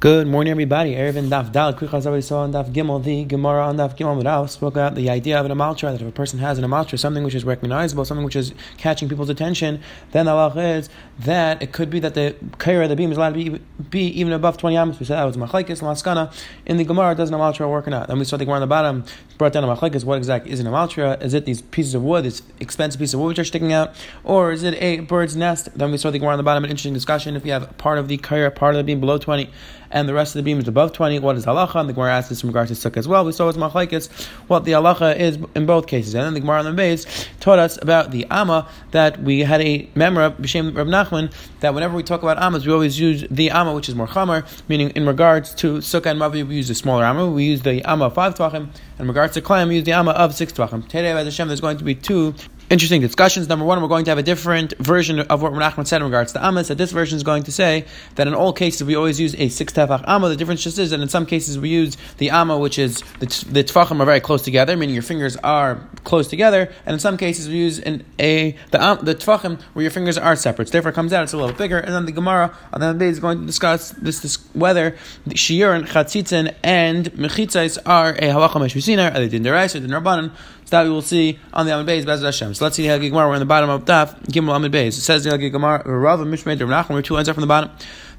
Good morning, everybody. Eruvin Daf Dal. Quick as already saw on Daf Gimel, the Gemara on Daf Gimel Without spoke about the idea of an amaltra that if a person has an amaltra, something which is recognizable, something which is catching people's attention, then the Allah is that it could be that the kaira, the beam, is allowed to be, be even above 20 amos. We said that was machlekes and laskana. In the Gemara, does an amaltra work or not? Then we saw the Gemara on the bottom brought down a machlekes. What exactly is an amaltra? Is it these pieces of wood, this expensive piece of wood which are sticking out, or is it a bird's nest? Then we saw the Gemara on the bottom, an interesting discussion. If you have part of the kaira, part of the beam below 20, and the rest of the beam is above 20. What is halacha? And the Gemara asks this in regards to sukkah as well. We saw it's machlekes what the halacha is in both cases. And then the Gemara on the base taught us about the amma that we had a memra b'shem Rab Nachman that whenever we talk about ammas, we always use the amma which is more chamar, meaning in regards to sukkah and mavi we use the smaller amma. We use the amma of five tvachim. In regards to klayim, we use the amma of six tvachim. Today, Hashem, there's going to be two interesting discussions. Number one, we're going to have a different version of what Menachem said in regards to Amos. That this version is going to say that in all cases we always use a six tefach Amma. The difference just is that in some cases we use the Amma, which is the, the tefachim are very close together, meaning your fingers are close together, and in some cases we use an, a the um, the tefachim where your fingers are separate. So therefore, it comes out it's a little bigger. And then the Gemara on the day is going to discuss this, this whether the shiur and chatzitzin and mechitzais are a halacha meshvisina, are they din or din rabbanon. That we will see on the Amid Beis, Bez Hashem. So let's see the Gemara. We're in the bottom of Daf, Gimel Amid Beis. It says the Gemara, Rav Mishmei Rav Nachman, two lines up from the bottom.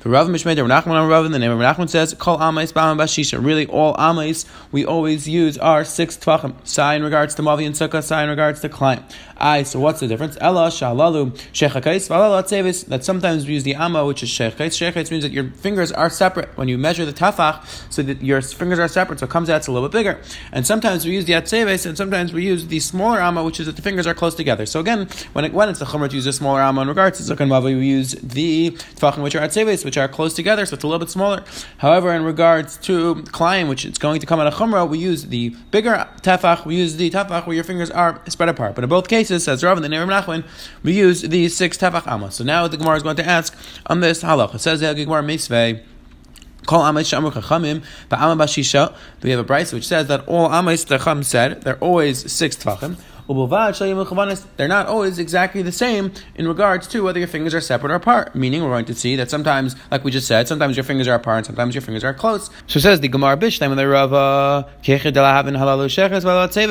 The Rav Mishmei Rav Nachman Rav, the name of Nachman says, Call Amais Ba'am Bashisha. Really, all Amais we always use are six Tvachim. Sai in regards to Mavi and Sukkah, Sai in regards to Klayim. I, so what's the difference? Ella, Shalalu, Shechakais, Valala Tzevis. That sometimes we use the Amma, which is Shechakais. Shechakais means that your fingers are separate. When you measure the Tafach, so that your fingers are separate, so it comes out it's a little bit bigger. And sometimes we use the Atzevis, and sometimes we use the smaller Amma, which is that the fingers are close together. So again, when, it, when it's the Chumrah to use a smaller Amma in regards to Sukkah and Mavi, we use the Tfachim, which are Atzevis, which are close together, so it's a little bit smaller. However, in regards to Klayim, which is going to come out of Chumrah, we use the bigger Tafach, we use the Tafach where your fingers are spread apart. But in both cases, says Rav in the name of Nachman, we use the six tefach amma. So now the Gemara is going to ask on this halach. It says the Gemara Meisvei. Call Amais Shamur Chachamim, but Amma Bashisha. We have a price which says that all Amais Chacham said they're always six tvachim. They're not always exactly the same in regards to whether your fingers are separate or apart. Meaning, we're going to see that sometimes, like we just said, sometimes your fingers are apart, and sometimes your fingers are close. So it says the Gemara Bishlem when the Rava It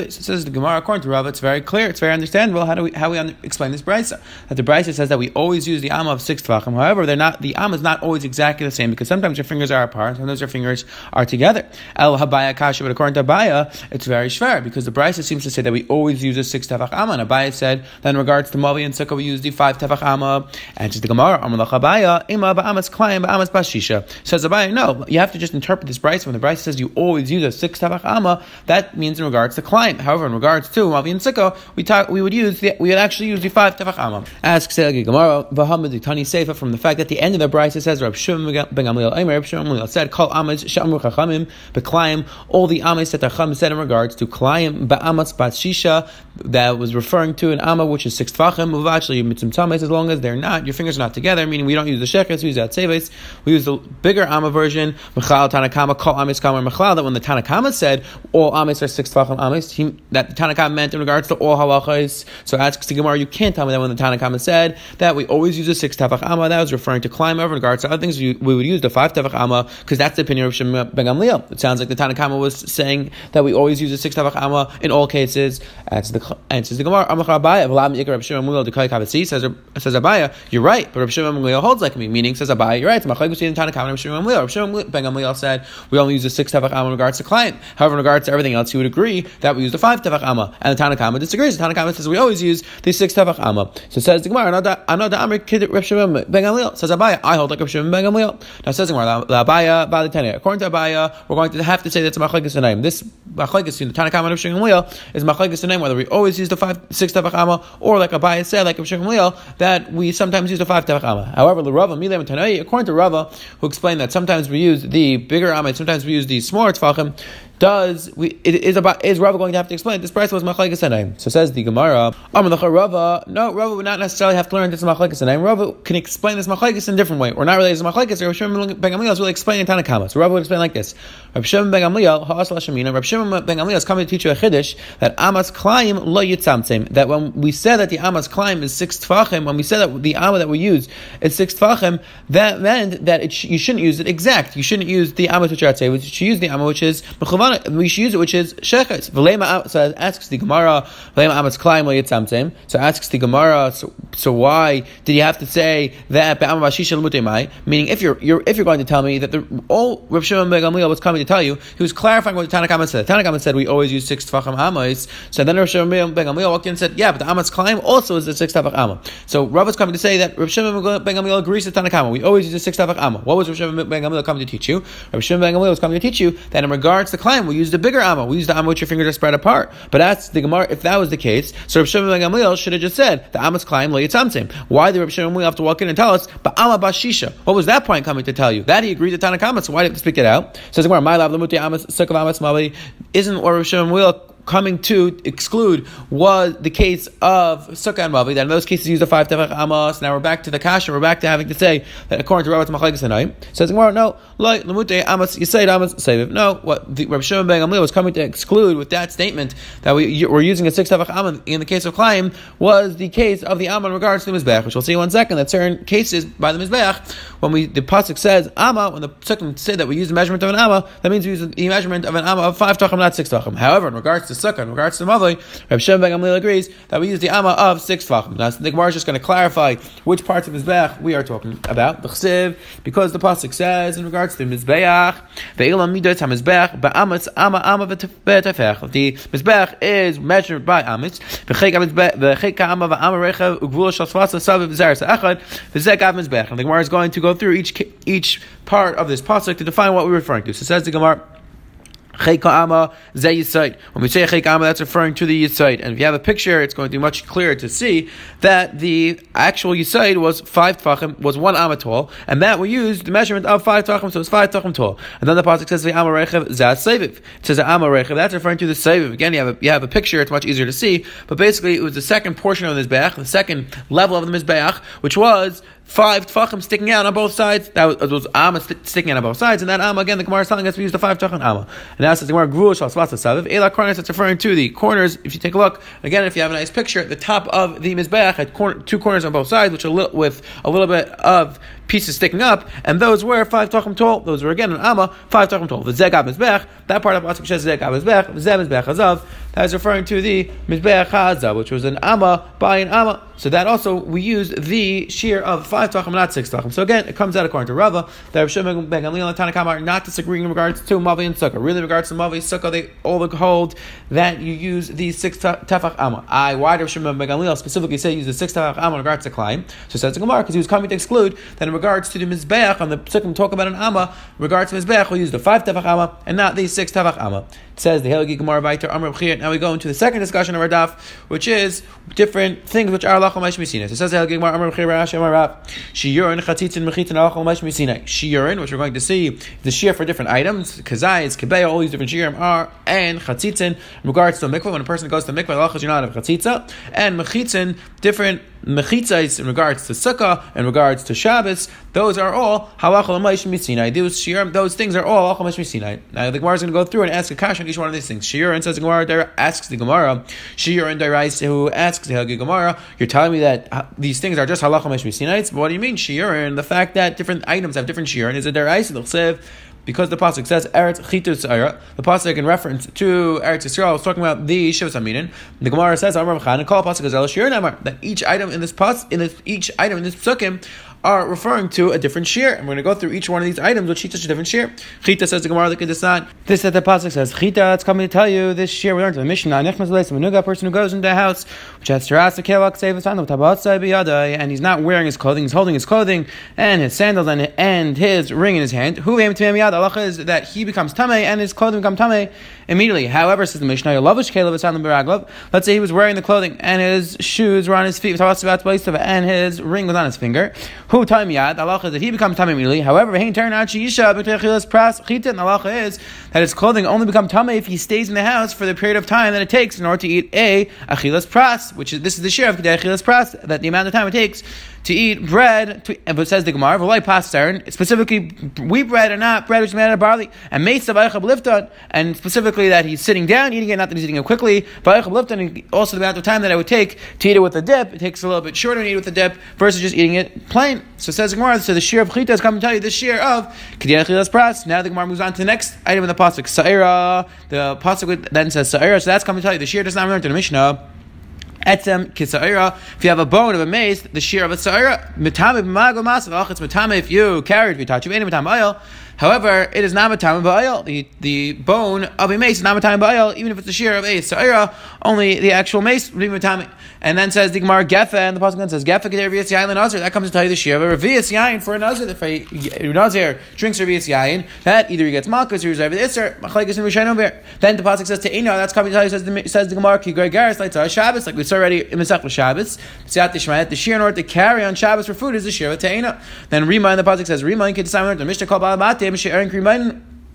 It says the Gemara according to Rava, it's very clear, it's very understandable. How do we how we explain this brisa? That the brisa says that we always use the amma of six tvachim. However, they're not the amma is not always exactly the same because sometimes your fingers are apart, and sometimes your fingers are together. El habaya kasha, but according to Abaya, it's very shver because the brisa seems to say that we always use a six tefach amma. And said that in regards to Mavi and Sukkah, we use the five tefach amma. And just the Gemara, Amalach Abaya, Ima ba'amas klayim ba'amas bashisha. Says Abaya, no, you have to just interpret this Bryce. When the Bryce says you always use a six tefach amma, that means in regards to klayim. However, in regards to Mavi and Sukkah, we talk, we would use the, we would actually use the five tefach amma. Asks the Gemara, Vahamad Tani Seifa from the fact that the end of the Bryce says Rab Shimon ben Gamliel Aimer, Rab Shimon said, Call amas shamru chachamim beklayim. All the amas that the chacham said in regards to klayim ba'amas bashisha that was referring to an amma which is six tefachim. Actually, mitzvah tames as long as they're not, your fingers are not together. Meaning we don't use the shekhes, we use that seves. We use the bigger amma version. Mechal Tanakama call amis kamar mechal. That when the Tanakama said all amis are six tefachim amis, that the Tanakama meant in regards to all halachas. So asks the Gemara, you can't tell me that when the Tanakama said that we always use a six tefach amma, that was referring to klayim over. In regards to other things, we, we would use the five tefach amma because that's the opinion of Shem Ben Gamliel. It sounds like the Tanakama was saying that we always use a six tefach amma in all cases. Answers the answers the Gemara. Says says Abaya, you're right, but Rav Shimon Gamliel holds like me. Meaning says Abaya, you're right. Machlekes between Tanakama and Rav Shimon Gamliel. Rav Shimon Ben Gamliel said we only use the six tefach amma in regards to client. However, in regards to everything else, he would agree that we use the five tefach amma. And the Tanakama disagrees. The Tanakama says we always use the six tefach amma. So says the Gemara, another Amr Kid Rav Shimon Ben Gamliel. Says Abaya, I hold like Rav Shimon Ben Gamliel. Now says the Gemara, Abaya Balitania. According to Abaya, we're going to have to say that's Machlekes name. This Machlekes, the Tanakama and Rav Shimon Gamliel is Machlekes name whether we always use the five six tefach amma or like Abaya said, like Shimon Gamliel, that we sometimes use the five tefach amma. However, the Rava Milam according to Rava, who explained that sometimes we use the bigger amma, sometimes we use the smaller tefachim. Does we it is about is Rava going to have to explain this price was machlekes anaim? So says the Gemara, Amalacha Rava. No, Rava would not necessarily have to learn this machlekes anaim. Rava can explain this machlekes in a different way, or not really as machlekes. Rav Shimon ben Gamliel is really explaining Tanakama. So Rava would explain like this: Rav Shimon ben Gamliel ha'asal Shemina. Rav Shimon ben Gamliel is coming to teach you a chiddush that Amas Klaim lo yitzamtzem. That when we said that the Amas Klaim is six tfachim, when we said that the Amma that we use is six tfachim, that meant that sh- you shouldn't use it exact. You shouldn't use the Amma which are we should use the Amma which is we should use it which is shechet. So asks the Gemara. So asks the Gemara, so, so why did you have to say that Meaning, if you're, you're if you're going to tell me that the, all Rav Shimon ben Gamliel was coming to tell you, he was clarifying what the Tanakhama said. The Tanakhama said we always use six tefachim amos. So then Rav Shimon ben Gamliel walked in and said, yeah, but the Amas Klaim also is the six tefach. So Rav is coming to say that Rav Shimon ben Gamliel agrees with Tanakhama. We always use the six tefach. What was Rav Shimon ben Gamliel coming to teach you? Rav Shimon ben Gamliel was coming to teach you that in regards to We use the bigger amma. We use the amma which your fingers are spread apart. But that's the Gemara. If that was the case, so Rav Shimon ben Gamliel should have just said the Amas Klaim lo yitzamtzim. Why did Rav Shimon ben have to walk in and tell us, but Amma bashisha? What was that point coming to tell you? That he agreed to Tanakhama. So why did to speak it out? Says Gemara, my love lamuti Amas sukav Amas mavi isn't or Rav Shimon will coming to exclude was the case of Sukkah and Mavi, that in those cases use the five Tefach Amos. Now we're back to the Kasha, we're back to having to say that according to Rabbi Machlekes Hanayim, says Gemara, no, like Lamute Amos, say Amos, say No, what the Rabbi Shimon ben Gamliel was coming to exclude with that statement that we were using a six Tefach Amos in the case of Klaim was the case of the Amma in regards to the Mizbech, which we'll see in one second, that certain cases by the Mizbech, when we the Pasuk says Amma, when the Sukkim say that we use the measurement of an Amma, that means we use the measurement of an Amma of five Tachim, not six Tachim. However, in regards to sukkah, in regards to Mavli, Rabbi Shem Ben Gamliel agrees that we use the Amma of six Tvachim. Now, the Gemara is just going to clarify which parts of Mizbeach we are talking about. The Chsiv, because the Pasuk says in regards to Mizbeach, Ve'ilam Midot HaMizbeach, Ba'amitz Amma Amma V'tefech. The Mizbeach is measured by Amitz, The V'chek Amma V'Amma Rechav, Ugvul Shal Svasa Saviv Zeres Echad, V'zek Av Mizbeach. And the Gemara is going to go through each, each part of this Pasuk to define what we're referring to. So it says the Gemara, When we say Ama, that's referring to the Yisaid. And if you have a picture, it's going to be much clearer to see that the actual Yisaid was five Tfachim, was one Ama tall, and that we used the measurement of five Tfachim, so it's five Tfachim tall. And then the Pasuk says the Zat Seviv. It says the that's referring to the Seviv. Again, you have, a, you have a picture, it's much easier to see, but basically it was the second portion of the Mizbeach, the second level of the Mizbeach, which was five tefachim sticking out on both sides. That was, those amma st- sticking out on both sides, and that amma again, the Gemara is telling us we use the five tefachim amma. And now says the Gemara gvul shal saviv. Ela corners. It's referring to the corners. If you take a look again, if you have a nice picture, the top of the mizbeach had two corners on both sides, which are with a little bit of pieces sticking up, and those were five tachim tall. Those were again an amma, five tachim tall. The zegab mizbech, that part of Pasuk says zegab mizbech, the zeb mizbech hazav, that is referring to the mizbech hazav, which was an amma by an amma. So that also we use the shear of five tachim, not six tachim. So again, it comes out according to Rava that Rav Shimon ben Gamliel and Tanakam are not disagreeing in regards to mavi and sukkah. Really, in regards to mavi sukkah, they all hold that you use these six tefach amma. I why Rav Shimon ben Gamliel specifically say use the six tefach amma in regards to klayim? So says the Gemara because he was coming to exclude that in regards to the Mizbeach, on the Psukim talk about an Amma, regards to Mizbeach, we'll use the five Tefach Amma and not the six Tefach Amma. It says the Helgi Gemara Vayter Amr Now we go into the second discussion of our daf, which is different things which are Allah Mash Misina. So it says the Helgi Gemara Amr Rashi Amar Rav. Shiurin, Chatzitzin, Mechitin, Mash Misina. Shiurin, which we're going to see, the shear for different items, Kazayis, Kebeya, all these different shiurim are, and Chatzitzin, in regards to mikvah, when a person goes to mikvah, Allah you're not of Chatzitza, and Mechitzin, different mechitzais in regards to sukkah, in regards to Shabbos, those are all halachal misinai. Those shiurim, those things are all halachal misinai. Now the Gemara is going to go through and ask a kasha on each one of these things. Shiur and says the Gemara asks the Gemara. Shiur and Dairais who asks the Gemara, you're telling me that uh, these things are just halachal misinai. But what do you mean shiur and the fact that different items have different shiur? Is it Dairais? Because the pasuk says Eretz Chitus the pasuk in reference to Eretz Yisrael is talking about the Shivas Aminin. The Gemara says Amar Chan and call pasuk as El Shir that each item in this pas in this, each item in this psukim are referring to a different shear. And we're going to go through each one of these items which each is a different shear. Chita says the Gemara like this not. This that the pasuk says Chita. It's coming to tell you this shear we learned from the Mishnah. Nechmas a person who goes into a house which has terasa kelak and he's not wearing his clothing. He's holding his clothing and his sandals and and his ring in his hand. Who to yad? Allah is that he becomes tame and his clothing becomes tame immediately. However, says the Mishnah, let's say he was wearing the clothing and his shoes were on his feet and his ring was on his finger. Who time yad? The halacha is that he becomes tamei immediately. However, hein turn out sheisha b'techilas pras chitin. The halacha is that his clothing only become tamei if he stays in the house for the period of time that it takes in order to eat a achilas pras, which is this is the share of achilas pras that the amount of time it takes to eat bread, to, but says the Gemara, v'loi pasterin, specifically wheat bread or not bread which is made out of barley, and meisa b'aychab lifton, and specifically that he's sitting down eating it, not that he's eating it quickly, but b'aychab lifton, and also the amount of time that I would take to eat it with a dip, it takes a little bit shorter to eat it with a dip versus just eating it plain. So says the Gemara, so the shear of chita has come to tell you the shear of kediyah pras. Now the Gemara moves on to the next item in the pasuk, sa'ira. The pasuk then says sa'ira, so that's coming to tell you the shear does not remember to the Mishnah. Etzem kisaira. If you have a bone of a mace, the shear of a saira, mitame b'mago masavach. It's mitame if you carried v'tachu any mitame oil. However, it is not matame ba'ayil. The the bone of a mace is not matame ba'ayil, even if it's the shear of a saira. Only the actual mace would be matame. And then says the Gemara Gefa, and the Pasuk says Gefa Kedei Revius Yain Nazir. That comes to tell you the shear of a Revius Yain for a Nazir. If a Nazir drinks Revius Yain, that either he gets Malkus or he's over the Isser. Machlekes and Rishayim over. Then the Pasuk says to Eno. That's coming to tell you says the, says the Gemara Ki Garis like Shabbos, like we saw already in Masech Shabbos. The shear in order to carry on Shabbos for food is the shear of Teina. Then Rima and the Pasuk says Rima in Kedei the Mishnah called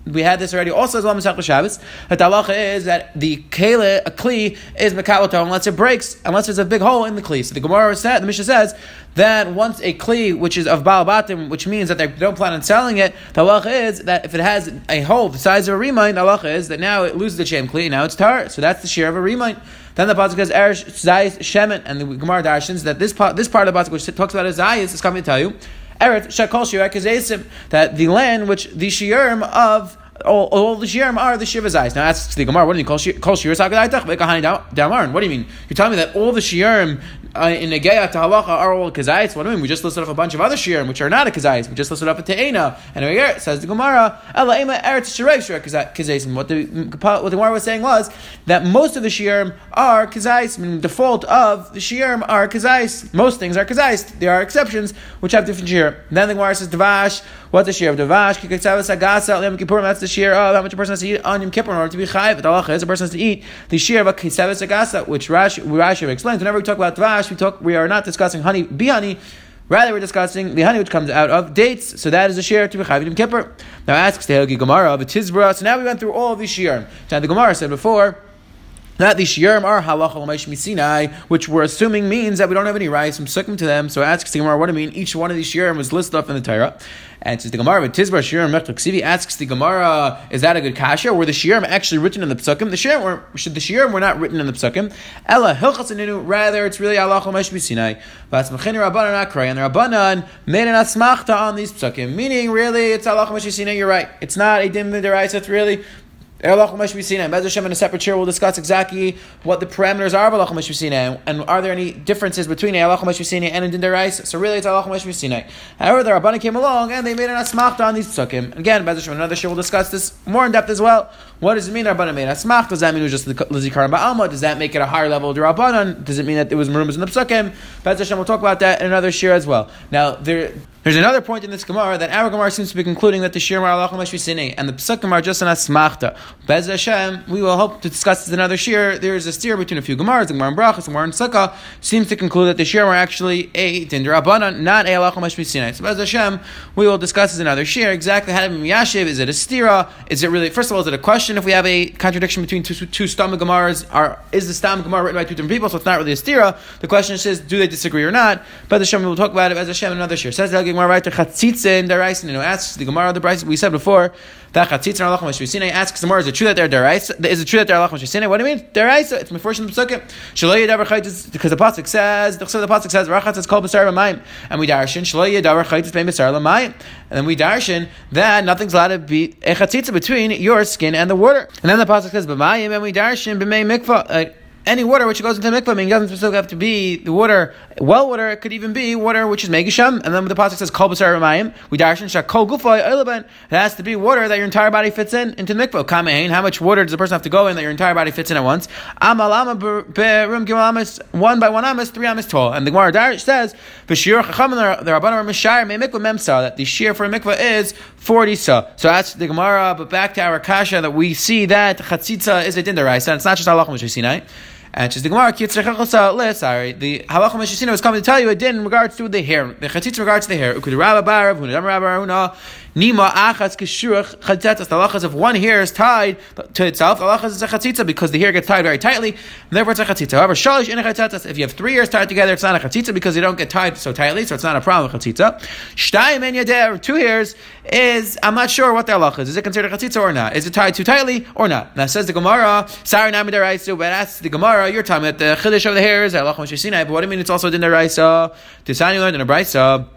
We had this already. Also, as as Shabbos, the halacha is that the kele, a kli, is mekalato unless it breaks, unless there's a big hole in the kli. So the Gemara said, the Mishnah says that once a kli, which is of baal balabatim, which means that they don't plan on selling it, the halacha is that if it has a hole the size of a rimon, the halacha is that now it loses the shem kli, now it's tar. So that's the share of a rimon. Then the pasuk says erish zayis shemen, and the Gemara darshins that this part, this part of the pasuk which talks about a zayis is coming to tell you Eretz Shakol Shirak that the land which the Shiurim of all, all the shirim are the shiva zayis. Now that's the Gemara, what do you call shir? Call shiur? What do you mean? You're telling me that all the shirim uh, in Negeya to halacha are all kazayis? What do you mean? We just listed off a bunch of other shirim which are not a kazayis. We just listed off a te'ena. And over here it says the Gemara, ela ema eretz shirei shir kazayis. What the what the Gemara was saying was that most of the shirim are kazayis. Meaning default of the shirim are kazayis. Most things are kazayis. There are exceptions which have different shirim. Then the Gemara says davash. What's the share of davash? That's the share of how much a person has to eat on Yom Kippur in order to be chayiv. The halacha is a person has to eat the share of a kisavis agasa, which Rashi, Rashi explains. Whenever we talk about we talk we are not discussing honey, be honey. Rather, we're discussing the honey which comes out of dates. So that is a share to be chayiv Yom Kippur. Now asks the Gemara of a tizbra. So now we went through all of these shir. Now the Gemara said before that the shiurim are halacha l'maish Sinai, which we're assuming means that we don't have any rights from sukkim to them. So asks the Gemara, what do you mean? Each one of these shiurim was listed up in the Torah. And says the Gemara, but Tizbar shiurim mechtaksivi asks the Gemara, is that a good kasha? Were the shiurim actually written in the psukim? The shiurim were, should the shiurim were not written in the psukim. Ella hilchas rather it's really halacha l'maish Sinai. But machin rabbanan akray, and the rabbanan made an asmachta on these psukim, meaning really it's halacha l'maish Sinai. You're right. It's not a dim It's really. Bez Hashem in a separate chair we'll discuss exactly what the parameters are of Erlach Meshvisina and are there any differences between Erlach Meshvisina and Dindarais. So really it's Erlach Meshvisina. However, the Rabbana came along and they made an asmachta on these psukim. Again, Bez another show will discuss this more in depth as well. What does it mean Rabbana made asmach? Does that mean it was just the Lizikaran Ba'alma? Does that make it a higher level of Rabbanan? Does it mean that it was Marumas in the psukim? Bez Hashem will talk about that in another share as well. Now, there there's another point in this Gemara that our Gemara seems to be concluding that the Shir Mar Allah and the Psukim are just an Asmachta. Bez Hashem, we will hope to discuss this another Shir. There is a steer between a few Gemaras, Gemara in Brachas, Gemara in Sukkah, seems to conclude that the Shir are actually a Dindarabana, not a Allah So Bez Hashem, we will discuss this another Shir. Exactly how to be Miyashiv, is it a stira? Is it really, first of all, is it a question if we have a contradiction between two, two Stam Gemaras? Are, is the Stam Gemara written by two different people, so it's not really a stira? The question is, do they disagree or not? Bez Hashem, we will talk about it as Hashem in another Shir. Says the Gemara right to chatzitza in deraisa. You know, asks the Gemara the Bryce we said before that chatzitza in alachim shvisina. Asks the Gemara, is it true that they're deraisa? Is it true that they're alachim shvisina? What do you mean deraisa? It's meforsh in the psukim. Shaloi yadavar chaytis because the pasuk says the the pasuk says rachatz is called b'sar l'mayim, and we darshan shaloi yadavar chaytis bein b'sar l'mayim, and then we darshan that nothing's allowed to be a chatzitza between your skin and the water, and then the pasuk says b'mayim, and we darshan b'mei mikvah. Uh, any water which goes into the mikvah, I mean, it doesn't specifically have to be the water, well water, it could even be water which is megasham, and then the pasuk says kol b'sar ramayim, we darshan shakol gufay oilaben, it has to be water that your entire body fits in, into the mikvah. Kamein, how much water does a person have to go in that your entire body fits in at once? Amal ama berum gimel amas, one by one amas, three amas tall. And the Gemara Darish says, b'shir chacham, the Rabbanon are mishar, me mikvah memsa, that the shear for a mikvah is 40 sa. So that's the Gemara, but back to our kasha that we see that chatzitza is a din and it's not just Allah Sinai. And she's the Gemara, sorry, the halacha Meshusina was coming to tell you a din in regards to the hair. The chatzitz in regards to the hair. Nima Achatz Keshurach Chatzetas. The halachas of one hair is tied to itself. The halachas is a chatzitza because the hair gets tied very tightly, and therefore it's a chatzitza. However, Shalish in a chatzetas, if you have three hairs tied together, it's not a chatzitza because they don't get tied so tightly, so it's not a problem with chatzitza. Shtayim en yader, two hairs, is, I'm not sure what the halacha is. Is it considered a chatzitza or not? Is it tied too tightly or not? Now says the Gemara, Sorry, Nami Daraisa, but that's the Gemara, you're talking about the chiddush of the hairs, halacha but what do you mean it's also din Daraisa? Tisani learned in a Brisa.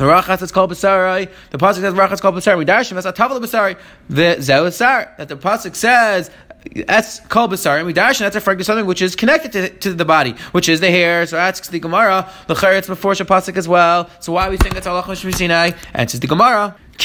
The rachas is called basari. The pasuk says rachas called basari. We darshim that's a tavel basari. The zeusar that the pasuk says that's called basar, and we dash, and that's referring to something which is connected to, to the body, which is the hair. So that's the Gemara. The it's before Shapasik as well. So why are we think it's Allah Sinai? And the Gemara. The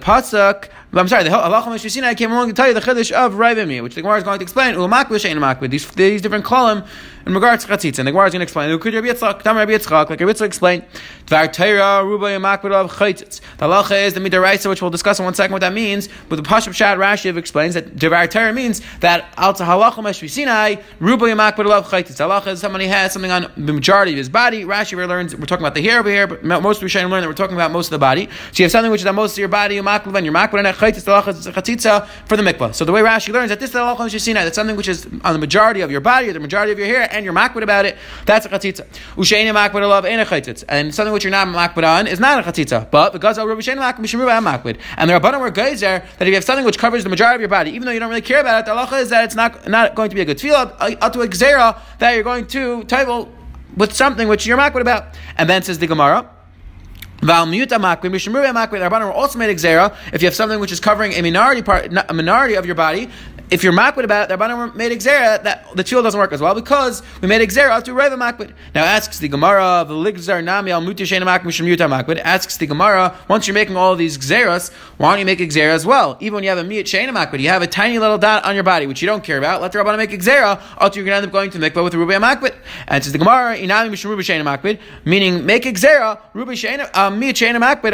pasuk, I'm sorry, the halacha Mishusina came along to tell you the chiddush of Raivimi, which the Gemara is going to explain. Umakvish ain't. These these different column in regards to chatzitza, and the Gemara is going to explain. Ukud like Rabbi explained. Dvar Torah Ruba Yamakvid of chaytzitz. The halacha is the midaraisa, which we'll discuss in one second what that means. But the Pashup Shad Rashi explains that Dvar Torah means that alta halacha Mishusina Ruba Yamakvid of chaytzitz. Halacha is somebody has something on the majority of his body. Rashi learns we're talking about the hair over here, but most of Rishonim learn that we're talking about most of the body. So you have something which is on most of your body, you makvav, and you're makvav, the a for the mikvah. So the way Rashi learns that this is the halacha Mishusina, that's something which is on the majority of your body or the majority of your hair, and you're makvav about it. That's a chatzitza. Ushayna makvav alav ain't a chaytzitz, and something which you're not makvav on is not a chatzitza. But because of Rabbi Shayna makvav mishmuva makvav, and the rabbanon were guys there that if you have something which covers the majority of your body, even though you don't really care about it, the halacha is that it's not not going to be a good tefillah, uh, to a gzera that you're going to table with something which you're makvav about. And then says the Gemara. Also made exera if you have something which is covering a minority part, a minority of your body, if you're makwid about it, the Rabbanim made exera that the tool doesn't work as well because we made exera to Reva makwid. Now asks the Gemara, the ligzar nami al mutishena makwid. Asks the Gemara, once you're making all these xeras, why don't you make exera as well? Even when you have a miyat shena makwid, you have a tiny little dot on your body which you don't care about. Let the Rabbanim make exera, until you're going to end up going to mikvah with ruba makwid. And the Gemara, inami mishum shena makwid, meaning make exera ruba shena uh,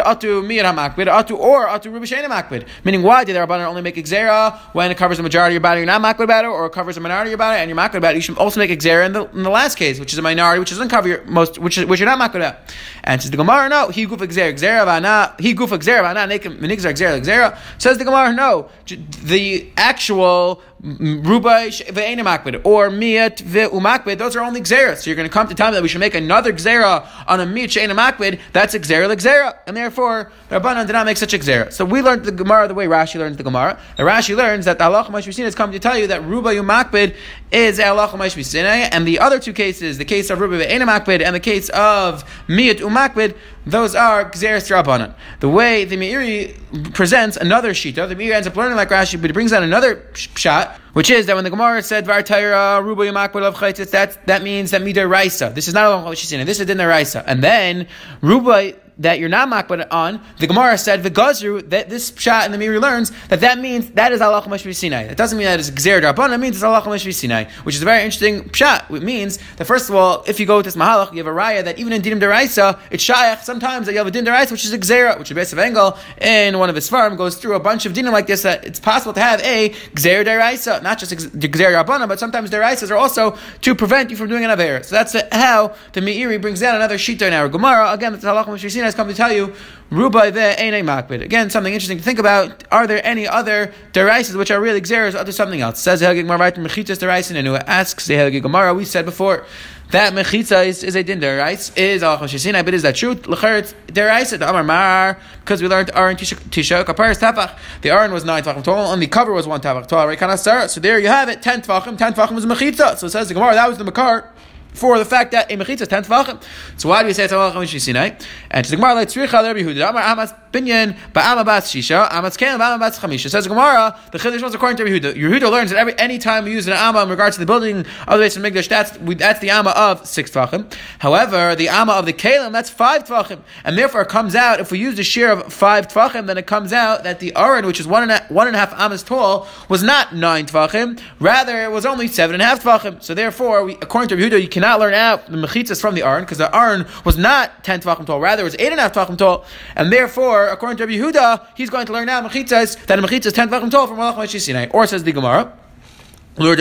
atu or. Meaning why did the Rabbanim only make exera when it covers the majority? of your body, you're not makbid about it, or it covers a minority of your body, and you're makbid about it, you should also make exera in the, in the last case, which is a minority, which doesn't cover your most, which, is, which you're not makbid about. And says the Gemara, no, he goof exera, exera vana, he goof exera vana, nekim minigzar exera, exera. Says the Gemara, no, the actual Ruba ve'ena or miyat ve'umakbid, those are only xeras. So you're going to come to tell me that we should make another xera on a miyat she'ena makbid, that's xera l'xera. And therefore, the Rabbanan did not make such a xera. So we learned the Gemara the way Rashi learns the Gemara. The Rashi learns that the Allah Mashvisina is coming to tell you that Ruba umakbid is Allah Mashvisina, and the other two cases, the case of Ruba ve'ena makbid and the case of miyat umakbid, those are Gzeres Rabbanan. The way the Meiri presents another Shita, the Meiri ends up learning like Rashi, but he brings out another shot, which is that when the Gemara said Var Taira Ruba Chaitis, that that means that Midar Raisa. This is not saying. This is Din Raisa. And then Ruba that you're not makbid on, the Gemara said v'gazru that this shot and the Meiri learns that that means that is Allah Mashvi Sinai. That doesn't mean that it's Gzer. It means it's Allah Mashvi Sinai, which is a very interesting shot. It means that first of all, if you go with this mahalach, you have a raya that even in dinim deraisa, it's shayach sometimes that you have a din deraisa which is a gzera, which is a base of Engel in one of his farm goes through a bunch of dinim like this that it's possible to have a gzer deraisa, not just gzer Darban, but sometimes deraisas are also to prevent you from doing an aver. So that's how the Meiri brings down another shita in our Gemara. Again, the Allah Mashvi Sinai has come to tell you, Rubai Eine Makbid. Again, something interesting to think about. Are there any other deraises which are really xeris other something else? Says Helgig Marvait Mechitas deraisin, and who asks the Helgig Gemara, we said before. That mechitza is, is a din derais is alachos shesina, but is that true? L'cheretz derais the amar mar because we learned aron tisha kaparis tafach. The aron was nine tefachim tall, and the cover was one tefach tall. Right, So there you have it, ten tefachim. Ten tefachim was mechitza. So it says the Gemara that was the makar for the fact that a mechitza is ten tefachim. So why do we say it's alachos shesina? And to the Gemara like tzricha there Yehuda amar amas binyan ba'ama shisha amas ken ba'ama chamisha. Says Gemara the chiddush was according to Yehuda. Yehuda learns that every any time we use an amma in regards to the building of the base of Mikdash, that's we, that's the amma of six tvachim. However, the amma of the kalim that's five tvachim, and therefore it comes out if we use the share of five tvachim, then it comes out that the aron, which is one and a, one and a half amas tall, was not nine tvachim. Rather, it was only seven and a half tvachim. So therefore, we, according to Yehuda, you can cannot learn out the mechitzas from the Aron because the Aron was not ten tvachim tall, rather it was eight and a half tvachim tall, and therefore, according to Rabbi Yehuda, he's going to learn out mechitzas that a mechitzas ten tvachim tall from Malach Sinai. Or says the Gemara. But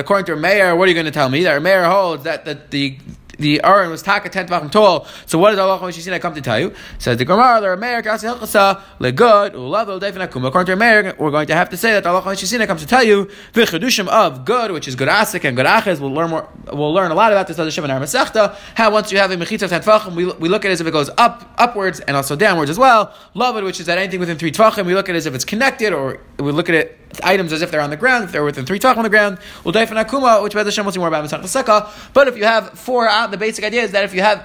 according to Meir, what are you going to tell me? That Meir holds that, that the the Aron was taka ten tvachim tall. So what does Allah Mishishina come to tell you? Says the Gemara, the Rameir Kasi Hilchasa legud ulavel definakum. According to Rameir, we're going to have to say that Allah Mishishina comes to tell you the chedushim of good, which is good asik and good aches. We'll learn more. We'll learn a lot about this other in our Masechta. How once you have a mechitza ten tvachim, we, we look at it as if it goes up upwards and also downwards as well. Love it, which is that anything within three tvachim, we look at it as if it's connected, or we look at it items as if they're on the ground. If they're within three tvachim on the ground, we'll akuma, which by the Shem we'll see more about Masechta But if you have four, uh, the basic idea is that if you have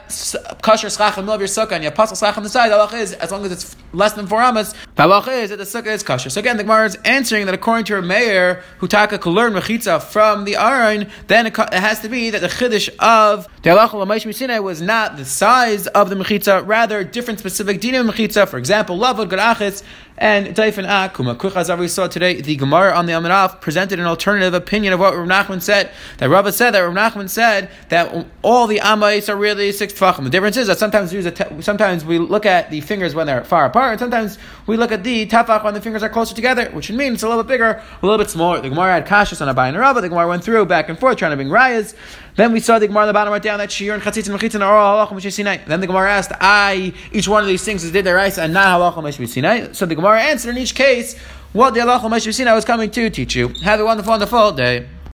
kosher schach in the middle of your sukkah and you have pasal schach on the side, the halach is as long as it's less than four amas, the halach is that the sukkah is kosher. So again, the Gemara is answering that according to a Meir who taka learn mechitza from the aron, then it, has to be that the chiddush of the halacha Sinai was not the size of the mechitza, rather different specific dinim mechitza. For example, lavud gadachitz and Taifin Akuma. Kuchaz we saw today, the Gemara on the Amanaf presented an alternative opinion of what Rav Nachman said. That Rava said that Rav Nachman said that all the Amais are really six tefachim. The difference is that sometimes we, te- sometimes we look at the fingers when they're far apart, and sometimes we look at the tefach when the fingers are closer together, which would mean it's a little bit bigger, a little bit smaller. The Gemara had kashas on Abai and Rava. The Gemara went through back and forth trying to bring rayas. Then we saw the Gemara on the bottom right down that shiur and chatzitz and mechitzin are all halachim Sinai. Then the Gemara asked, "I each one of these things is did their rice and not halachim Sinai." So the Gemara answered in each case what the halacha Sinai was coming to teach you. Have a wonderful, wonderful day.